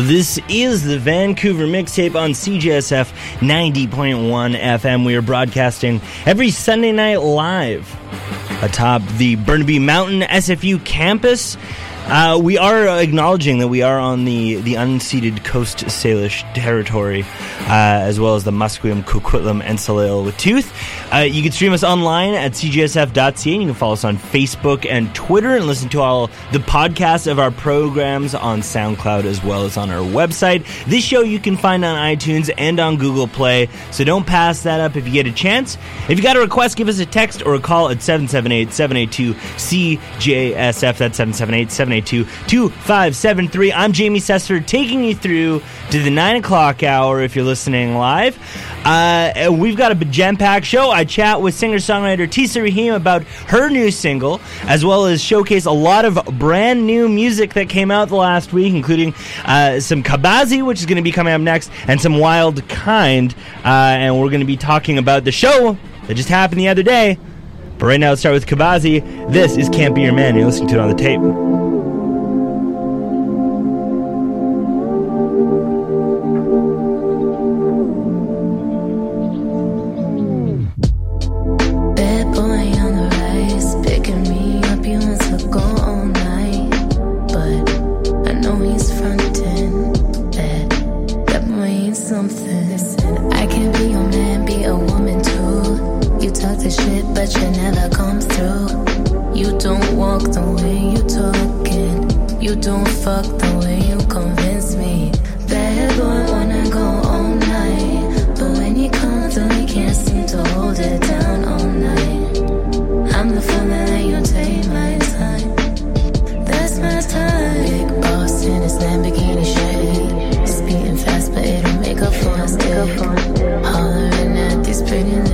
This is the Vancouver mixtape on CJSF 90.1 FM. We are broadcasting every Sunday night live atop the Burnaby Mountain SFU campus. Uh, we are acknowledging that we are on the, the unceded Coast Salish territory, uh, as well as the Musqueam, Coquitlam, and Tsleil-Waututh. Uh, you can stream us online at cjsf.ca, and you can follow us on Facebook and Twitter, and listen to all the podcasts of our programs on SoundCloud as well as on our website. This show you can find on iTunes and on Google Play, so don't pass that up if you get a chance. If you got a request, give us a text or a call at 778 782 CJSF. That's 778 782 2573. I'm Jamie Sesser taking you through to the 9 o'clock hour if you're listening live. Uh, we've got a jam packed show. I chat with singer songwriter Tissa Rahim about her new single, as well as showcase a lot of brand new music that came out the last week, including uh, some Khabbazi, which is going to be coming up next, and some Wild Kind. Uh, and we're going to be talking about the show that just happened the other day. But right now, let's start with Khabbazi. This is Can't Be Your Man. You're listening to it on the tape. Talk the shit, but you never come through. You don't walk the way you talking. You don't fuck the way you convince me. Bad boy wanna go all night, but when he comes through, he can't seem to hold it down all night. I'm the fool that let you take my time. That's my time. Big boss in his Lamborghini shade. Speeding fast, but it'll make up for his day. Hollering at these pretty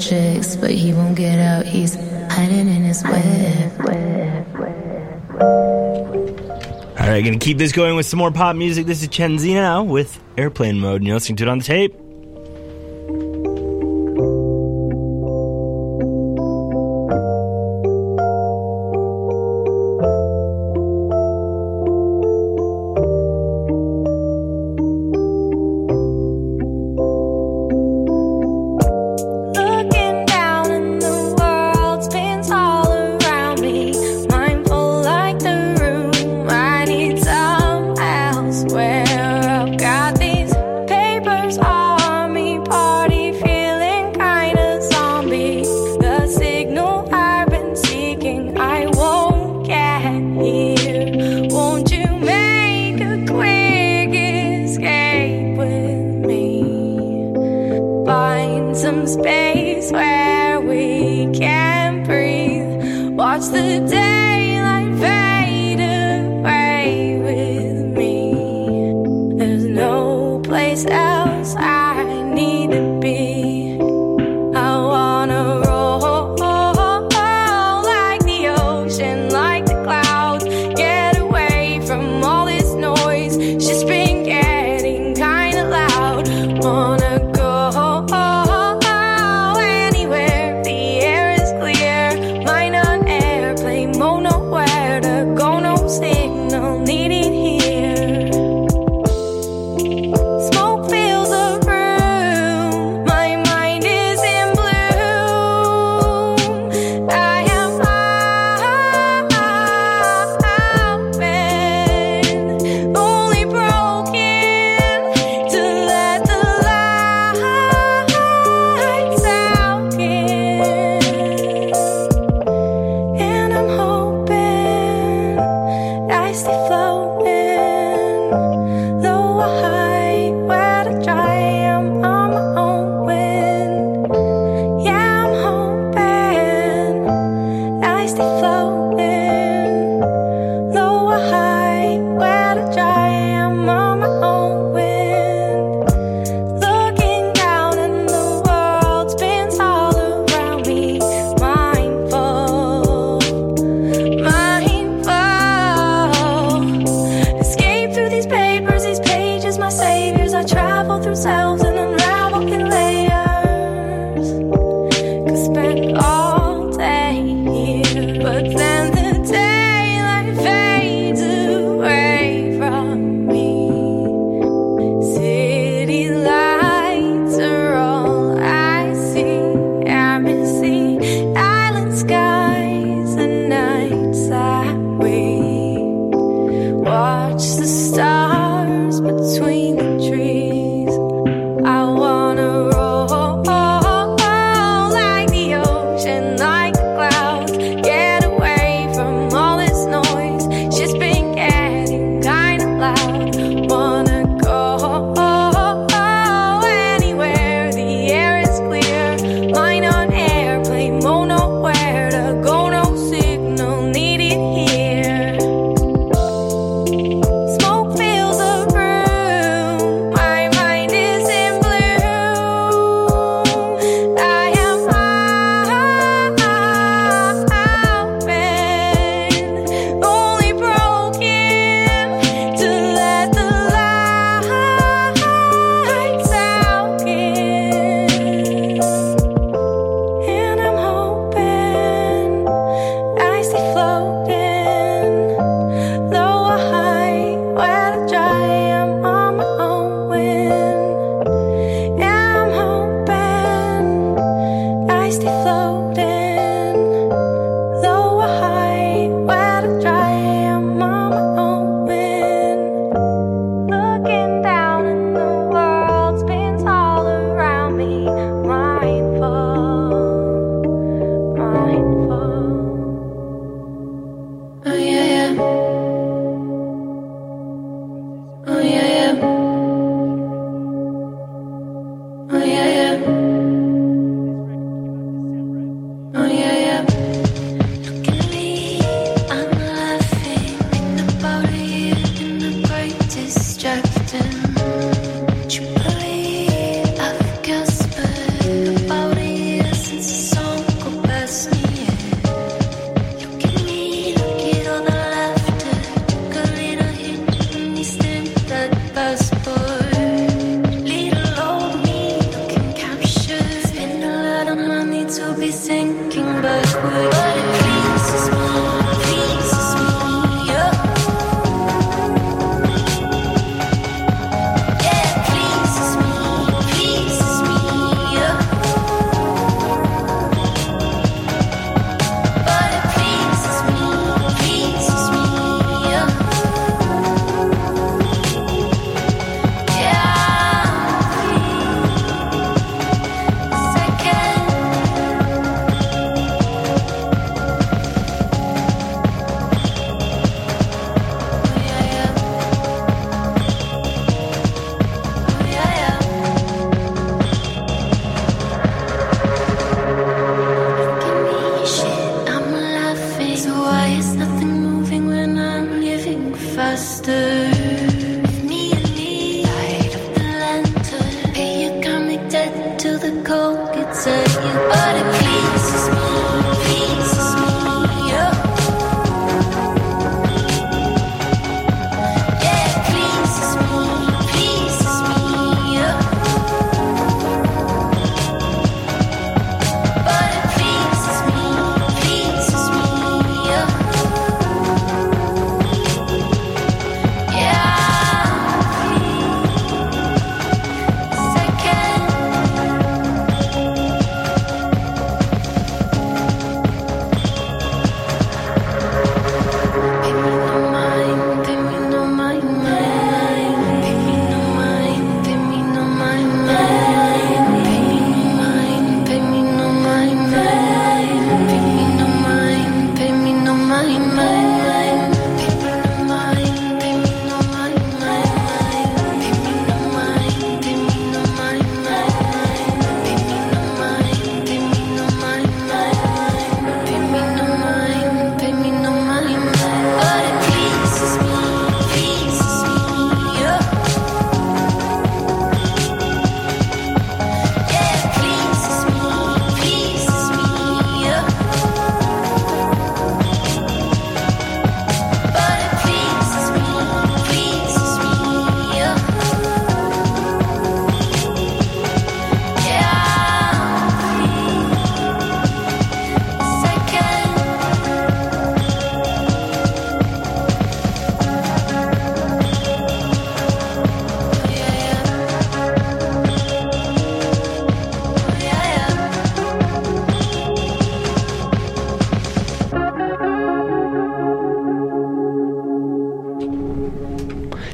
chicks, but he won't get out. He's hiding in his web. All right, gonna keep this going with some more pop music. This is Cenzina with Airplane Mode, and you're listening to it on the tape. Someplace. I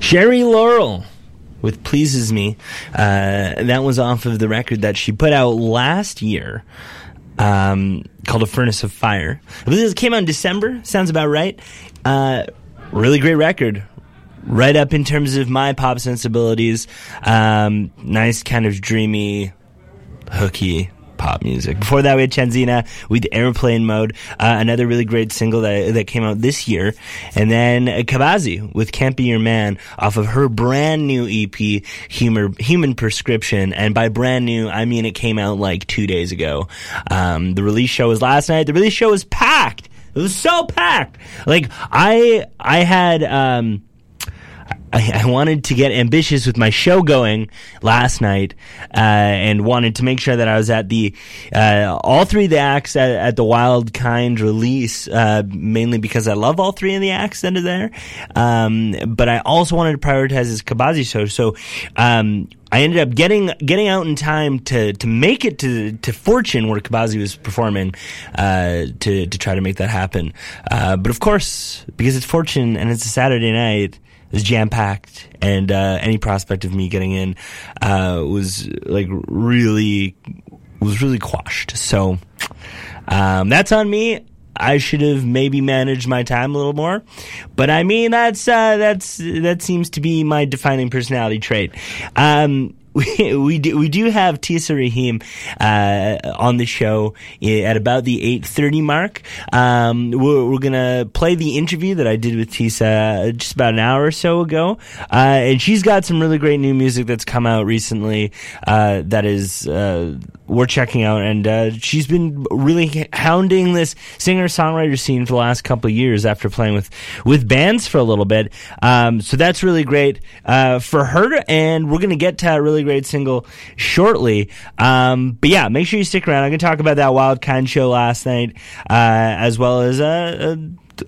Cherrie Laurel with Pleases Me. Uh, that was off of the record that she put out last year um, called A Furnace of Fire. I believe it came out in December. Sounds about right. Uh, really great record. Right up in terms of my pop sensibilities. Um, nice, kind of dreamy, hooky pop music. Before that, we had Cenzina with Airplane Mode, uh, another really great single that that came out this year, and then uh, Khabbazi with Can't Be Your Man off of her brand new EP, Humor, Human Prescription. And by brand new, I mean it came out like two days ago. Um, the release show was last night. The release show was packed. It was so packed. Like I, I had. Um, I, I wanted to get ambitious with my show going last night, uh, and wanted to make sure that I was at the uh, all three of the acts at, at the Wild Kind release, uh, mainly because I love all three of the acts are there. Um, but I also wanted to prioritize this Khabbazi show, so. Um, I ended up getting getting out in time to to make it to to Fortune where Khabbazi was performing uh, to to try to make that happen. Uh, but of course, because it's Fortune and it's a Saturday night, was jam packed, and uh, any prospect of me getting in uh, was like really was really quashed. So um, that's on me. I should have maybe managed my time a little more, but I mean that's uh, that's that seems to be my defining personality trait. Um, we, do we do have Tissa Rahim uh, on the show at about the eight thirty mark. Um, we're, we're gonna play the interview that I did with Tissa just about an hour or so ago, uh, and she's got some really great new music that's come out recently uh, that is uh, we're checking out, and uh, she's been really hounding this singer songwriter scene for the last couple years after playing with with bands for a little bit. Um, so that's really great uh, for her, and we're gonna get to a really great single shortly. Um, but yeah, make sure you stick around. I'm gonna talk about that Wild Kind show last night, uh, as well as uh, uh,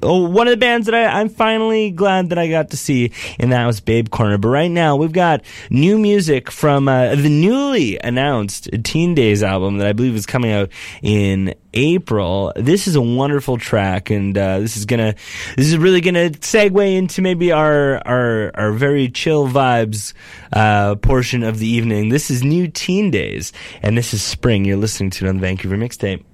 oh, one of the bands that I, I'm finally glad that I got to see, and that was Babe Corner. But right now, we've got new music from uh, the newly announced Teen Daze album that I believe is coming out in April. This is a wonderful track, and uh, this is gonna, this is really gonna segue into maybe our our our very chill vibes uh, portion of the evening. This is new Teen Daze, and this is Spring. You're listening to it on the Vancouver Mixtape.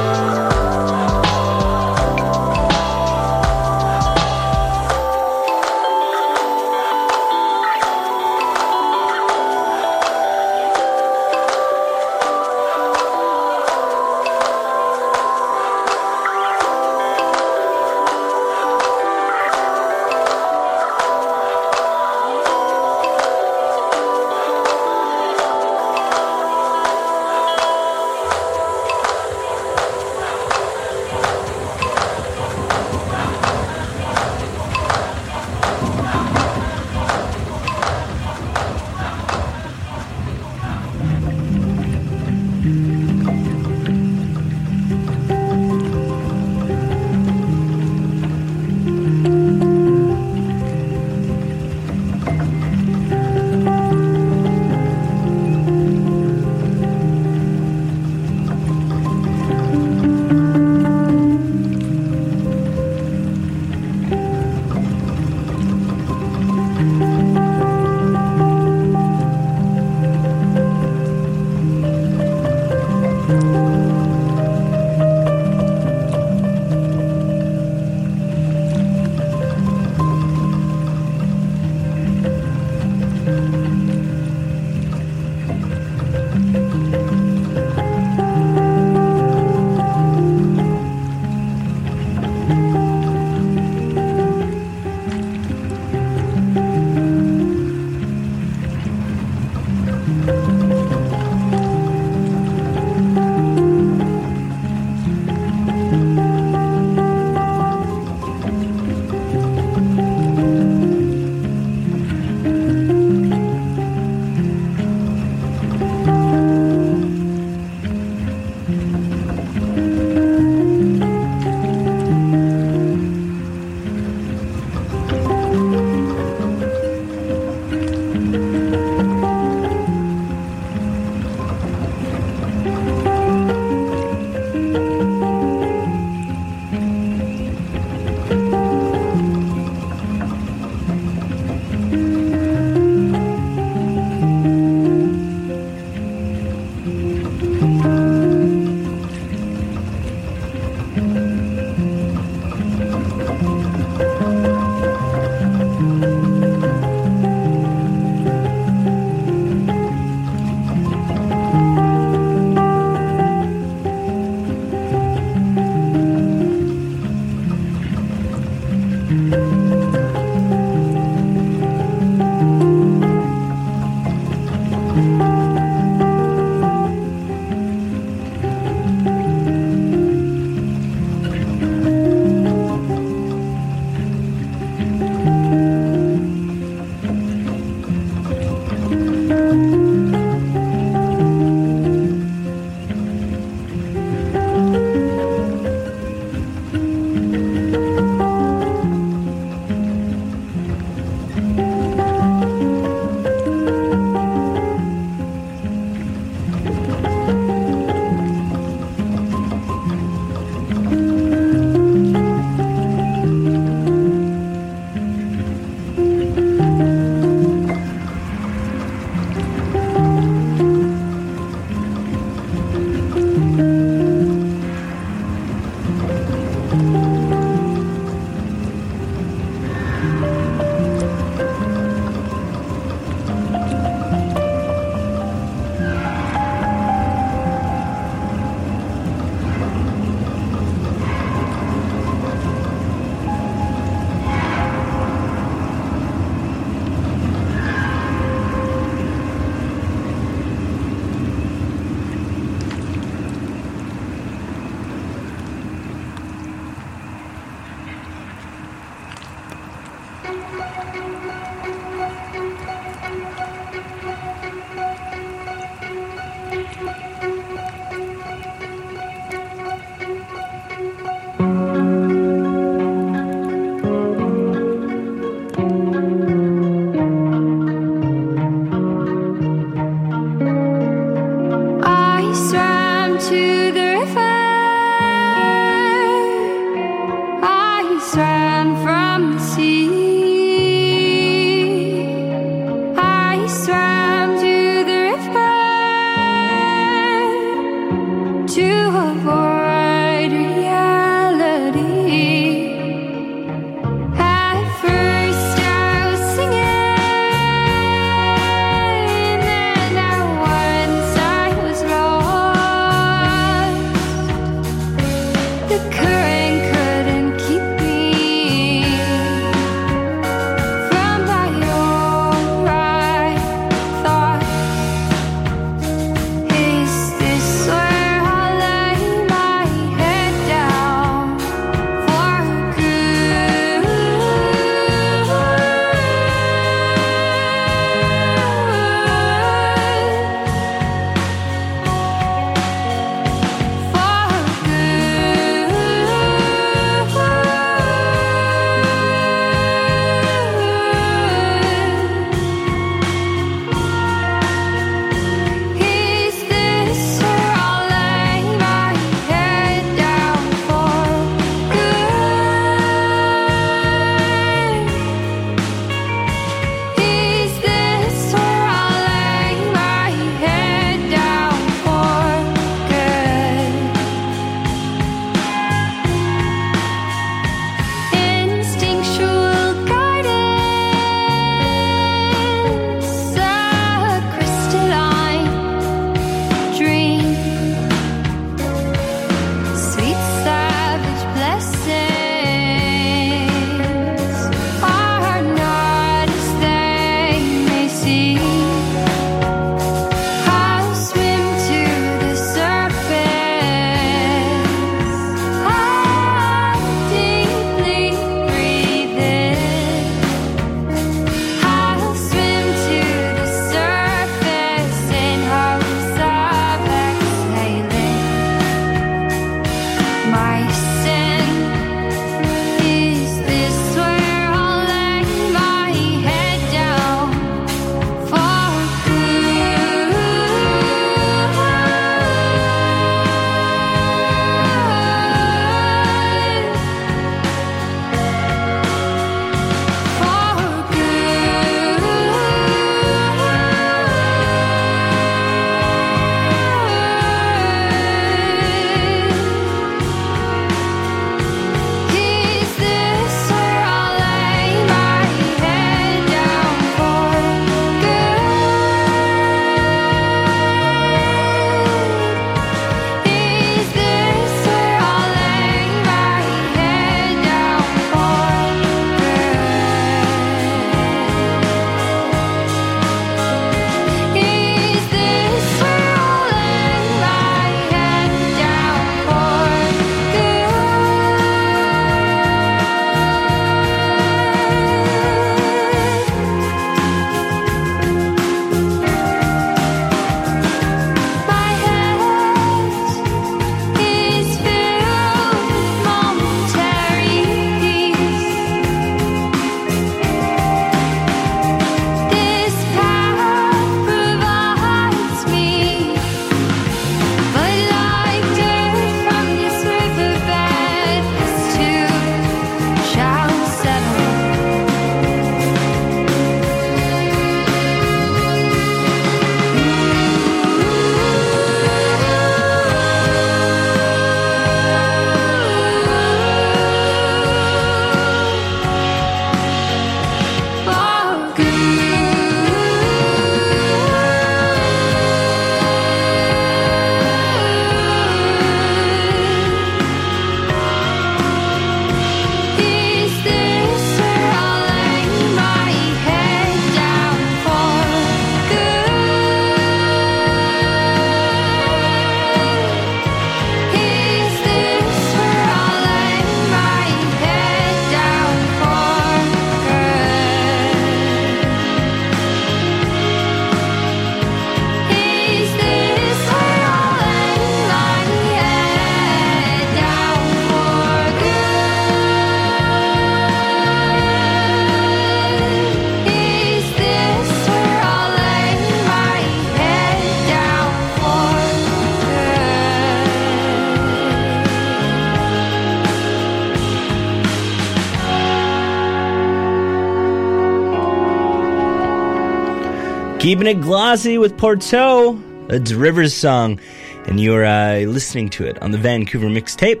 Keeping it glossy with Porteau. It's River's song, and you're uh, listening to it on the Vancouver mixtape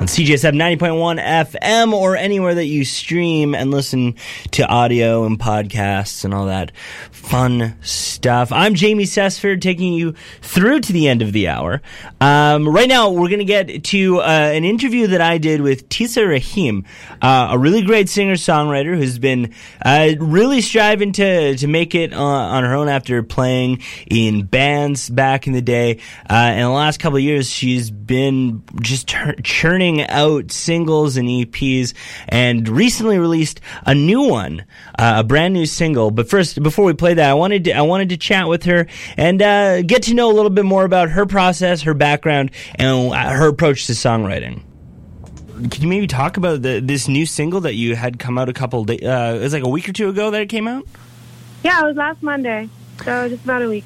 on CJSF 90.1 FM or anywhere that you stream and listen to audio and podcasts and all that fun stuff. I'm Jamie Sesford taking you through to the end of the hour. Um, right now, we're going to get to uh, an interview that I did with Tissa Rahim, uh, a really great singer songwriter who's been uh, really striving to, to make it on her own after playing in bands back in the day. Uh, in the last couple years, she's been just tur- churning out singles and EPs and recently released a new one, uh, a brand new single. But first, before we play that, I wanted to, I wanted to chat with her and uh, get to know a little bit more about her process, her background, and uh, her approach to songwriting. Can you maybe talk about the, this new single that you had come out a couple days? Uh, it was like a week or two ago that it came out. Yeah, it was last Monday, so just about a week.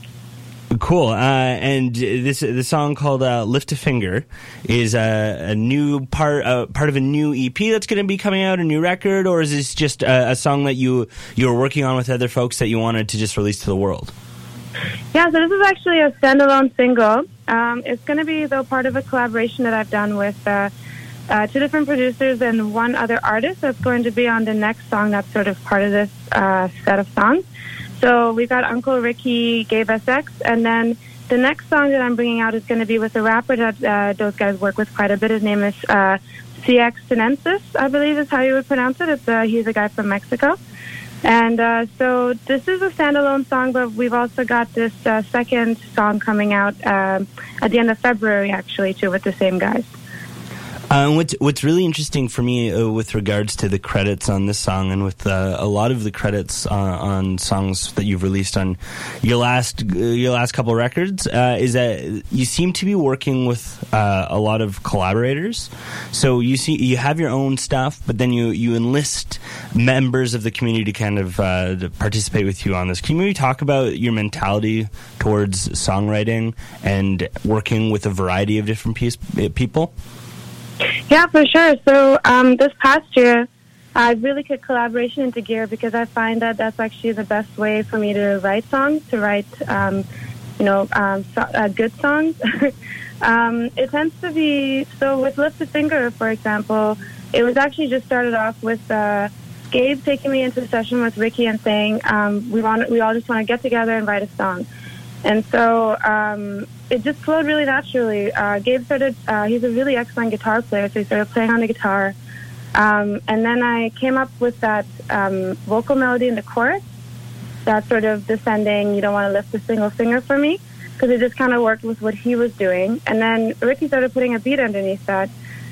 Cool. Uh, and this the song called uh, "Lift a Finger" is a, a new part uh, part of a new EP that's going to be coming out, a new record, or is this just a, a song that you you were working on with other folks that you wanted to just release to the world? Yeah, so this is actually a standalone single. Um, it's going to be though part of a collaboration that I've done with uh, uh, two different producers and one other artist that's going to be on the next song that's sort of part of this uh, set of songs. So we've got Uncle Ricky, gave us X, and then the next song that I'm bringing out is going to be with a rapper that uh, those guys work with quite a bit. His name is uh, CX Sinensis, I believe is how you would pronounce it. It's, uh, he's a guy from Mexico. And uh, so this is a standalone song, but we've also got this uh, second song coming out um, at the end of February, actually, too, with the same guys. Uh, what's what's really interesting for me uh, with regards to the credits on this song and with uh, a lot of the credits on, on songs that you've released on your last uh, your last couple records uh, is that you seem to be working with uh, a lot of collaborators. So you see you have your own stuff, but then you you enlist members of the community to kind of to participate with you on this. Can you maybe talk about your mentality towards songwriting and working with a variety of different piece, people? Yeah, for sure. So um, this past year, I really put collaboration into gear because I find that that's actually the best way for me to write songs, to write, um, you know, um, so, uh, good songs. um, it tends to be so with Lift a Finger, for example. It was actually just started off with uh, Gabe taking me into a session with Ricky and saying um, we want we all just want to get together and write a song. And so um, it just flowed really naturally. Uh, Gabe started, uh, he's a really excellent guitar player, so he started playing on the guitar. Um, and then I came up with that um, vocal melody in the chorus, that sort of descending, you don't want to lift a single finger for me, because it just kind of worked with what he was doing. And then Ricky started putting a beat underneath that.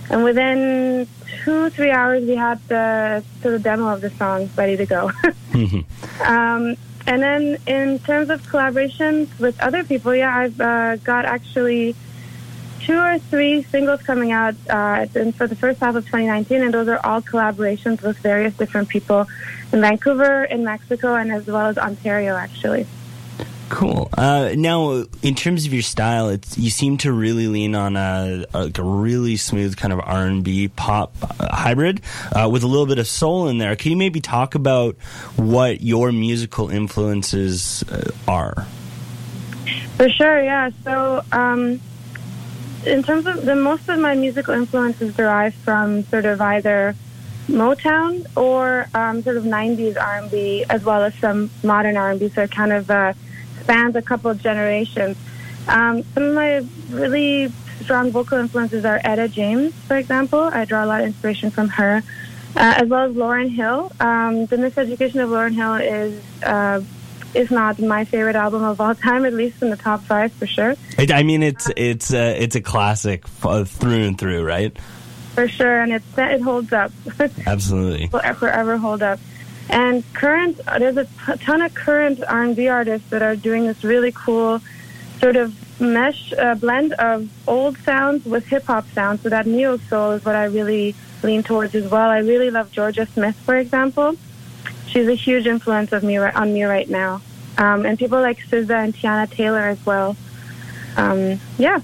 And within two, three hours, we had the sort of demo of the song ready to go. um, and then in terms of collaborations with other people, yeah, I've uh, got actually two or three singles coming out uh, for the first half of 2019, and those are all collaborations with various different people in Vancouver, in Mexico, and as well as Ontario, actually. Cool. Uh, now, in terms of your style, it's you seem to really lean on a, a, a really smooth kind of R and B pop uh, hybrid uh, with a little bit of soul in there. Can you maybe talk about what your musical influences uh, are? For sure, yeah. So, um, in terms of the most of my musical influences derive from sort of either Motown or um, sort of 90s R&B as well as some modern R&B. So kind of uh, spans a couple of generations. Um, some of my really strong vocal influences are Etta James, for example. I draw a lot of inspiration from her, uh, as well as Lauryn Hill. Um, the Miseducation of Lauryn Hill is uh, is not my favorite album of all time, at least in the top five for sure. It, I mean, it's it's uh, it's a classic uh, through and through, right? For sure, and it's it holds up. Absolutely, will forever hold up. And current, there's a ton of current R&B artists that are doing this really cool sort of mesh uh, blend of old sounds with hip hop sounds. So that neo soul is what I really lean towards as well. I really love Jorja Smith, for example. She's a huge influence of me on me right now, um, and people like SZA and Teyana Taylor as well. Um, yeah.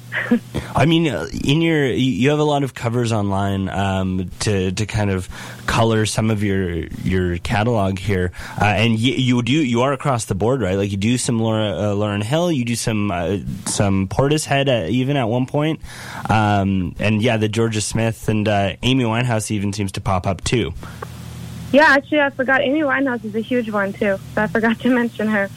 I mean, uh, in your you- have a lot of covers online um, to to kind of color some of your your catalog here, uh, and you, you do you are across the board, right? Like you do some Laura, uh, Lauryn Hill, you do some uh, some Portishead uh, even at one point, um, and yeah, the Jorja Smith and uh, Amy Winehouse even seems to pop up too. Yeah, actually, I forgot. Amy Winehouse is a huge one too, so I forgot to mention her.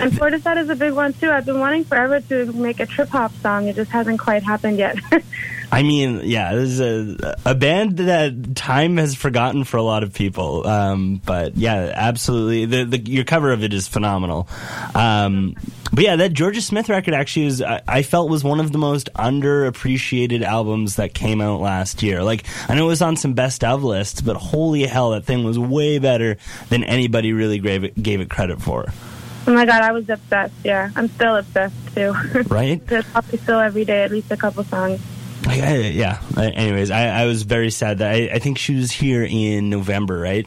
And Florida Portishead is a big one too. I've been wanting forever to make a trip hop song. It just hasn't quite happened yet. I mean, yeah, this is a, a band that time has forgotten for a lot of people. Um, but yeah, absolutely. The, the, your cover of it is phenomenal. Um, but yeah, that Jorja Smith record actually is, I, I felt was one of the most underappreciated albums that came out last year. Like, I know it was on some best of lists, but holy hell, that thing was way better than anybody really gave it, gave it credit for. Oh my god, I was obsessed. Yeah, I'm still obsessed too. Right? Probably still every day at least a couple songs. I, yeah. Anyways, I, I was very sad that I, I think she was here in November, right?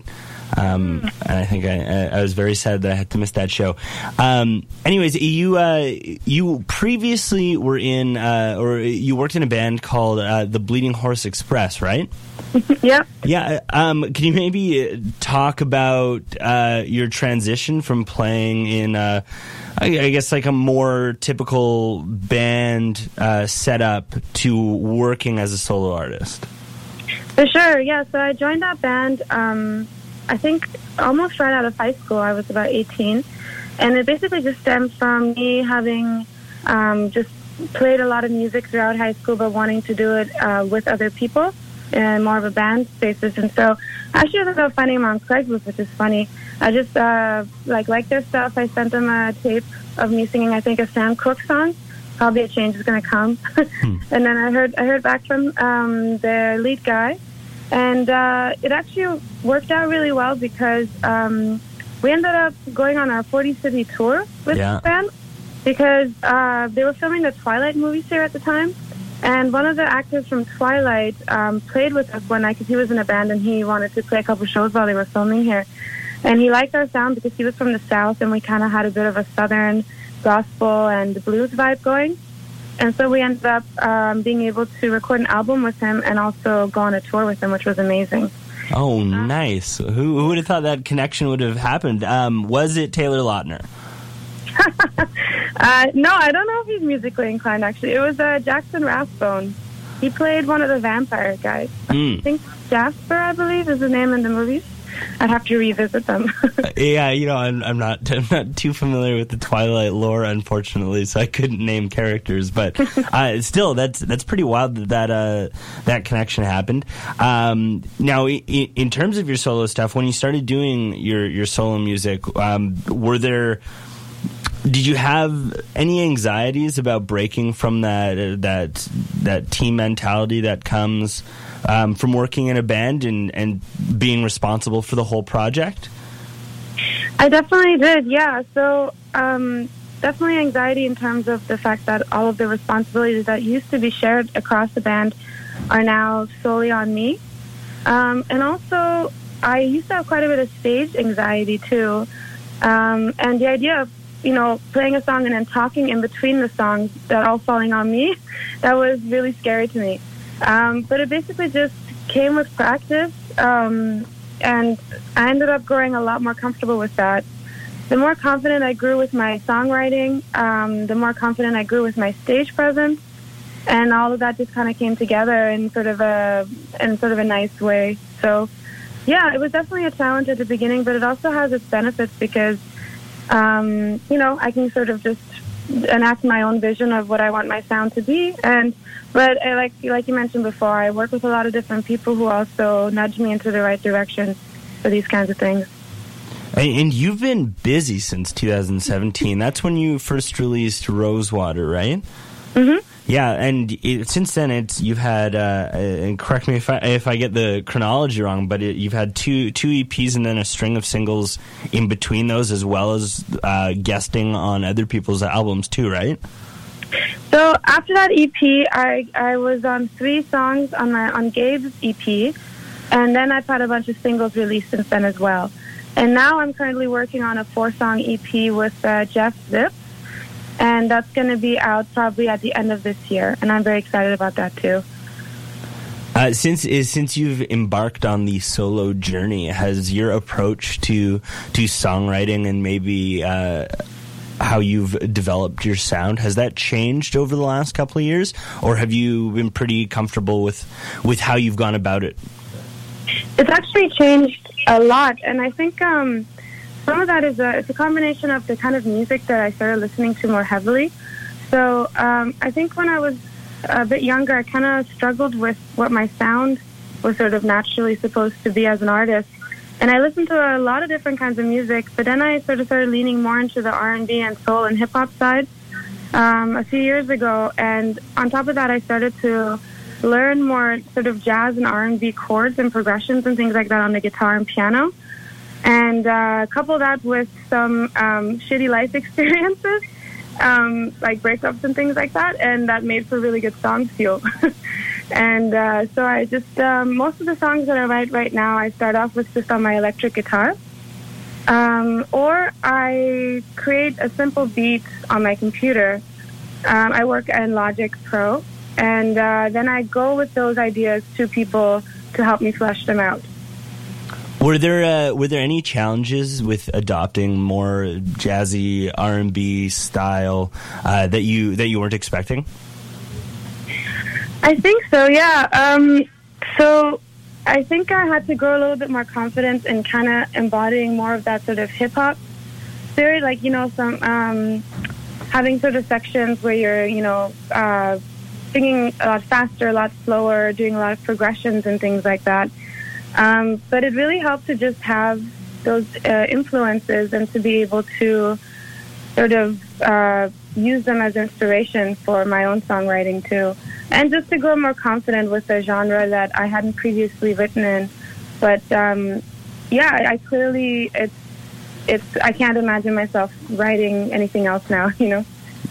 Um, and I think I, I was very sad that I had to miss that show. Um, anyways, you uh, you previously were in uh, or you worked in a band called uh, the Bleeding Horse Express, right? Yep. Yeah. Um, can you maybe uh, talk about uh, your transition from playing in, uh, I, I guess, like a more typical band uh, setup to working as a solo artist? For sure, yeah. So I joined that band, um, I think almost right out of high school. I was about 18. And it basically just stemmed from me having um, just played a lot of music throughout high school, but wanting to do it uh, with other people in more of a band basis. And so I actually ended up finding them on Craigslist, which is funny. I just uh, like liked their stuff. I sent them a tape of me singing, I think, a Sam Cooke song. Probably a change is going to come. and then I heard I heard back from um, their lead guy, and uh, it actually worked out really well because um, we ended up going on our 40 city tour with Yeah. the band because uh, they were filming the Twilight movies here at the time. And one of the actors from Twilight um, played with us one night because he was in a band and he wanted to play a couple shows while they were filming here. And he liked our sound because he was from the South and we kind of had a bit of a Southern gospel and blues vibe going. And so we ended up um, being able to record an album with him and also go on a tour with him, which was amazing. Oh, nice. Who, who would have thought that connection would have happened? Um, was it Taylor Lautner? Uh, no, I don't know if he's musically inclined, actually. It was uh, Jackson Rathbone. He played one of the vampire guys. Hmm. I think Jasper, I believe, is the name in the movies. I'd have to revisit them. Yeah, you know, I'm, I'm not I'm not too familiar with the Twilight lore, unfortunately, so I couldn't name characters. But uh, still, that's that's pretty wild that that, uh, that connection happened. Um, now, i- i- in terms of your solo stuff, when you started doing your your solo music, um, were there did you have any anxieties about breaking from that uh, that that team mentality that comes um, from working in a band and and being responsible for the whole project? I definitely did, yeah. So, um, definitely anxiety in terms of the fact that all of the responsibilities that used to be shared across the band are now solely on me. Um, and also, I used to have quite a bit of stage anxiety too. Um, and the idea of, you know, playing a song and then talking in between the songs that all falling on me, that was really scary to me. Um, but it basically just came with practice. Um, and I ended up growing a lot more comfortable with that. The more confident I grew with my songwriting, um, the more confident I grew with my stage presence, and all of that just kind of came together in sort of a in sort of a nice way. So, yeah, it was definitely a challenge at the beginning, but it also has its benefits because, um, you know, I can sort of just enact my own vision of what I want my sound to be. And but uh, like like you mentioned before, I work with a lot of different people who also nudge me into the right direction for these kinds of things. And, you've been busy since 2017. That's when you first released Rosewater, right? Mhm. Yeah, and it, since then, it's you've had. Uh, and correct me if I if I get the chronology wrong, but it, you've had two two EPs and then a string of singles in between those, as well as uh, guesting on other people's albums too, right? So after that EP, I I was on three songs on my on Gabe's EP, and then I've had a bunch of singles released since then as well. And now I'm currently working on a four song EP with uh, Jeff Zip. And that's going to be out probably at the end of this year. And I'm very excited about that too. Uh, since is since you've embarked on the solo journey, has your approach to to songwriting and maybe uh, how you've developed your sound has that changed over the last couple of years, or have you been pretty comfortable with with how you've gone about it? It's actually changed a lot, and I think um, some of that is a it's a combination of the kind of music that I started listening to more heavily. So um, I think when I was a bit younger, I kind of struggled with what my sound was sort of naturally supposed to be as an artist. And I listened to a lot of different kinds of music, but then I sort of started leaning more into the R&B and soul and hip hop side um, a few years ago. And on top of that, I started to learn more sort of jazz and R&B chords and progressions and things like that on the guitar and piano. And uh, couple that with some um, shitty life experiences um, like breakups and things like that, and that made for really good songs too. and uh, so I just um, most of the songs that I write right now, I start off with just on my electric guitar, um, or I create a simple beat on my computer. Um, I work in Logic Pro, and uh, then I go with those ideas to people to help me flesh them out. Were there uh, were there any challenges with adopting more jazzy R and B style uh, that you that you weren't expecting? I think so. Yeah. Um, so I think I had to grow a little bit more confidence in kind of embodying more of that sort of hip hop theory, like you know, some um, having sort of sections where you're you know uh, singing a lot faster, a lot slower, doing a lot of progressions and things like that. Um, but it really helped to just have those uh, influences and to be able to sort of uh, use them as inspiration for my own songwriting too. And just to grow more confident with a genre that I hadn't previously written in. But um, yeah, I, clearly, it's, it's, I can't imagine myself writing anything else now, you know?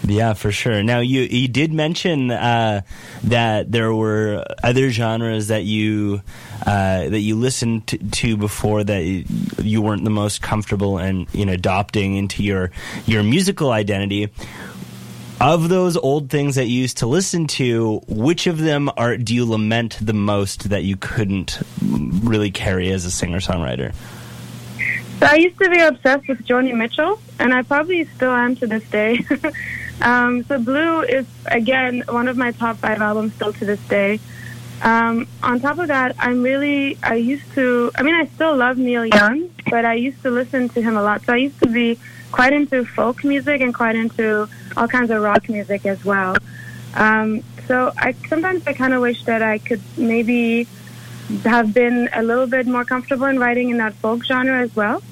Yeah, for sure. Now you you did mention uh, that there were other genres that you uh, that you listened to, before that you weren't the most comfortable in in adopting into your your musical identity. Of those old things that you used to listen to, which of them are do you lament the most that you couldn't really carry as a singer songwriter? So I used to be obsessed with Joni Mitchell, and I probably still am to this day. Um, so Blue is again one of my top five albums still to this day. Um, on top of that, I'm really I used to I mean I still love Neil Young, but I used to listen to him a lot. So I used to be quite into folk music and quite into all kinds of rock music as well. Um, so I sometimes I kind of wish that I could maybe have been a little bit more comfortable in writing in that folk genre as well.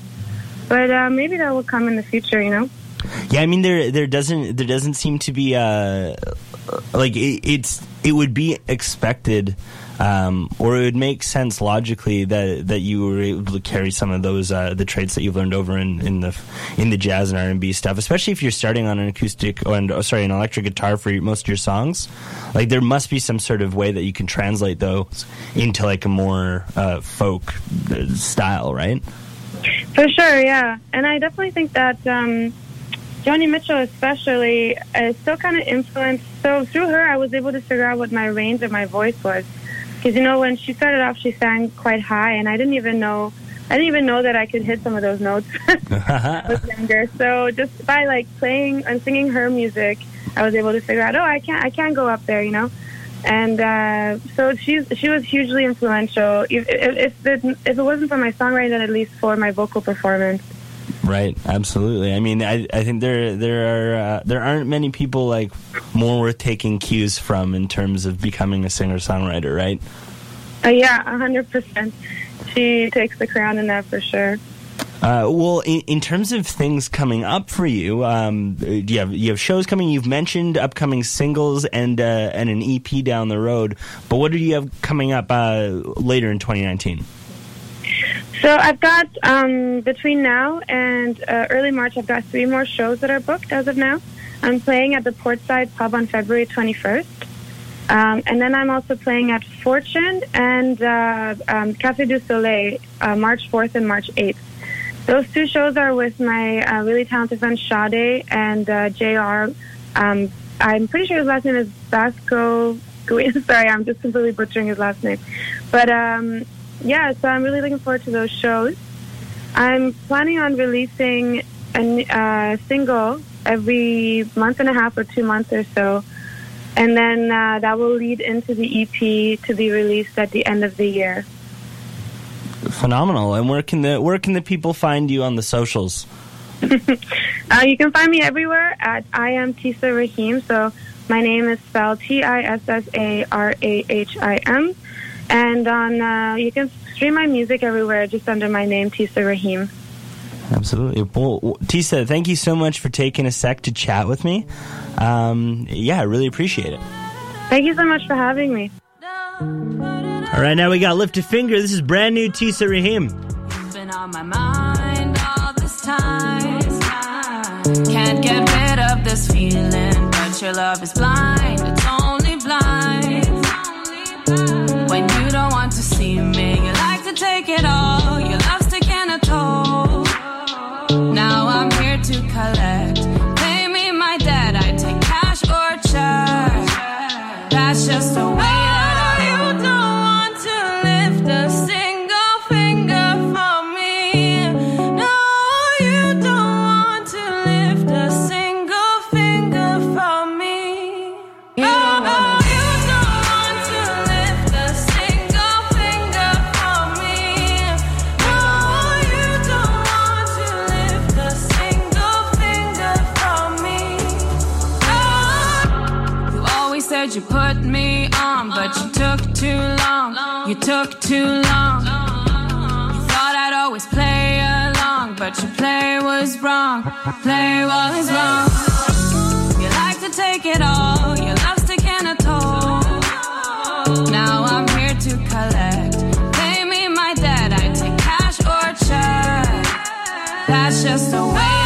But uh, maybe that will come in the future, you know. Yeah, I mean there there doesn't there doesn't seem to be uh like it, it's it would be expected um, or it would make sense logically that that you were able to carry some of those uh, the traits that you've learned over in, in the in the jazz and R and B stuff, especially if you're starting on an acoustic and oh, sorry an electric guitar for most of your songs. Like there must be some sort of way that you can translate those into like a more uh, folk uh, style, right? For sure, yeah, and I definitely think that. Um, Joni Mitchell, especially, is still kind of influenced. So through her, I was able to figure out what my range of my voice was. Because you know, when she started off, she sang quite high, and I didn't even know. I didn't even know that I could hit some of those notes. I was younger, so just by like playing and singing her music, I was able to figure out, oh, I can't, I can't go up there, you know. And uh, so she's she was hugely influential. If, if, if, it, if it wasn't for my songwriting, then at least for my vocal performance. Right, absolutely. I mean, I, I think there there are uh, there aren't many people like more worth taking cues from in terms of becoming a singer songwriter, right? Uh, yeah, hundred percent. She takes the crown in that for sure. Uh, well, in, in, terms of things coming up for you, um, you have you have shows coming. You've mentioned upcoming singles and uh, and an EP down the road. But what do you have coming up uh, later in 2019? So I've got um, between now and uh, early March, I've got three more shows that are booked as of now. I'm playing at the Portside Pub on February 21st. Um, and then I'm also playing at Fortune and uh, um, Cafe du Soleil uh, March 4th and March 8th. Those two shows are with my uh, really talented friend Sade and uh, JR Um, I'm pretty sure his last name is Vasco. Sorry, I'm just completely butchering his last name. But um, yeah, so I'm really looking forward to those shows. I'm planning on releasing a uh, single every month and a half or two months or so. And then uh, that will lead into the EP to be released at the end of the year. Phenomenal. And where can the where can the people find you on the socials? Uh, you can find me everywhere at I am Tissa Rahim. So my name is spelled T I S S A R A H I M. And on uh, you can stream my music everywhere just under my name, Tissa Rahim. Absolutely. Well, Tissa, thank you so much for taking a sec to chat with me. Um, yeah, I really appreciate it. Thank you so much for having me. All right, now we got Lift a Finger. This is brand new Tissa Rahim. been on my mind all this time. Can't get rid of this feeling, but your love is blind. Wrong. Play was wrong. You like to take it all. Your love's taking a toll. Now I'm here to collect. Pay me my debt. I take cash or check. That's just the way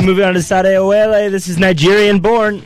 Moving on to Sade Awele. This is Nigerian born.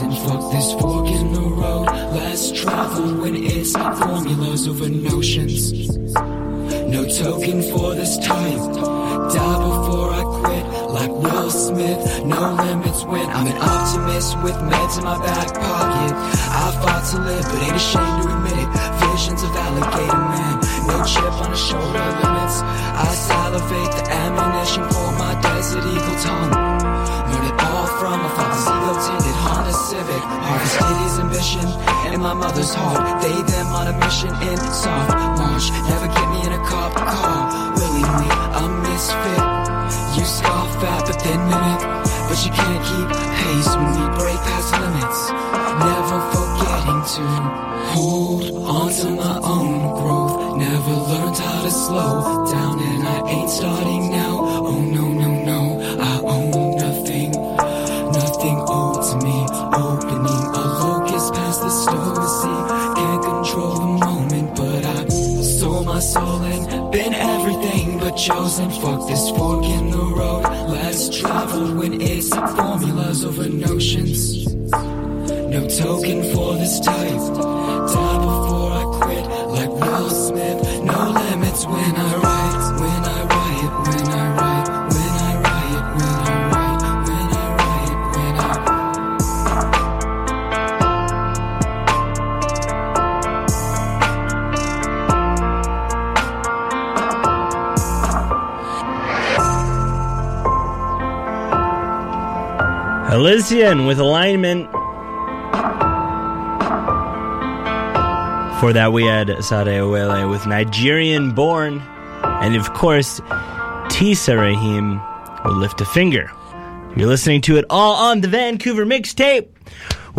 Chosen. Fuck this fork in the road. Less travel when it's formulas over notions. No token for this time. Die before I quit, like Will Smith. No limits when I'm an optimist with meds in my back pocket. I fought to live, but ain't ashamed to admit it. Visions of alligator man, no chip on his shoulder limits. I salivate the ammunition for my desert eagle tongue. Learn it all from my ego Honda Civic. Harvested his ambition in my mother's heart. They them on a mission in soft march. Never get me in a cop car. Willingly, a misfit. You scoff at, but then mimic. But you can't keep pace when we break past limits. Never forgetting to hold on to my own growth. Never learned how to slow down, and I ain't starting now. Oh no, no, no, chosen. Fuck this fork in the road. Let's travel when it's formulas over notions. No token for this type. Die before I quit, like Will Smith. No limits when I Elysian with alignment. For that, we had Sade Awele with Nigerian Born. And of course, Tissa Rahim will lift a finger. You're listening to it all on the Vancouver mixtape.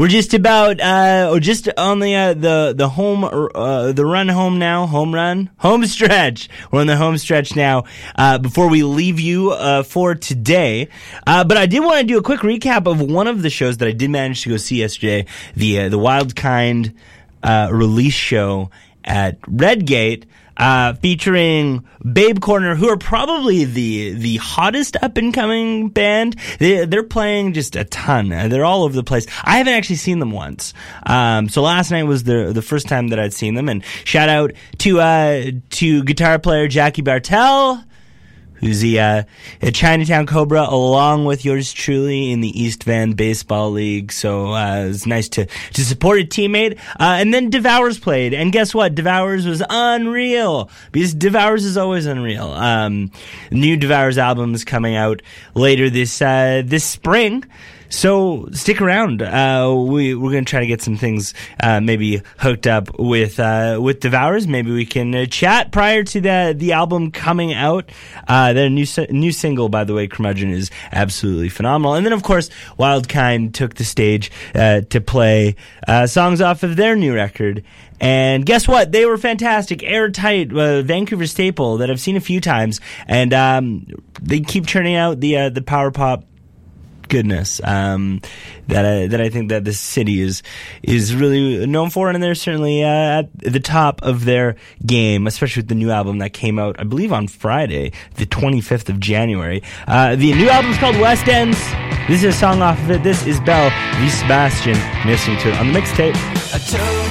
We're just about, uh, or just on the, uh, the, the home, uh, the run home now, home run, home stretch. We're on the home stretch now, uh, before we leave you, uh, for today. Uh, but I did want to do a quick recap of one of the shows that I did manage to go see yesterday, the, uh, the Wild Kind, uh, release show. at Redgate. Uh, featuring Babe Corner, who are probably the the hottest up and coming band. They, they're playing just a ton. Uh, They're all over the place. I haven't actually seen them once. Um, so last night was the the first time that I'd seen them. And shout out to uh, to guitar player Jackie Bartell who's the uh, Chinatown Cobra, along with yours truly in the East Van Baseball League. So uh, it's nice to to support a teammate. Uh, and then Devours played, and guess what? Devours was unreal because Devours is always unreal. Um, new Devours album is coming out later this uh, this spring. So stick around. Uh, we we're gonna try to get some things uh, maybe hooked up with uh, with Devours. Maybe we can uh, chat prior to the the album coming out. Uh, their new new single, by the way, Curmudgeon is absolutely phenomenal. And then of course, Wildkind took the stage uh, to play uh, songs off of their new record. And guess what? They were fantastic, airtight, Vancouver staple that I've seen a few times, and um, they keep churning out the uh, the power pop goodness um, that I, that I think that this city is is really known for, and they're certainly uh, at the top of their game, especially with the new album that came out, I believe, on Friday, the 25th of January. Uh, the new album is called West Ends. This is a song off of it. This is Belle V. Sebastian. Listening to it on the mixtape. I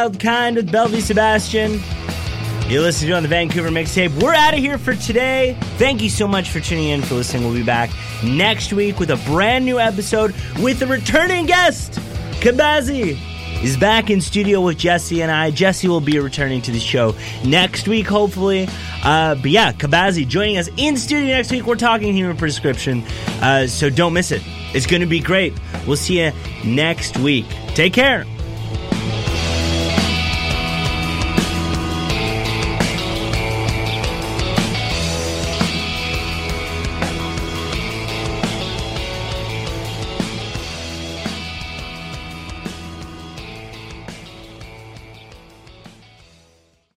Wild Kind with Belle v. Sebastian. You're listening to on the Vancouver mixtape. We're out of here for today. Thank you so much for tuning in for listening. We'll be back next week with a brand new episode with a returning guest. Khabbazi is back in studio with Jesse and I. Jesse will be returning to the show next week, hopefully. Uh, but yeah, Khabbazi joining us in studio next week. We're talking human prescription, uh, so don't miss it. It's going to be great. We'll see you next week. Take care.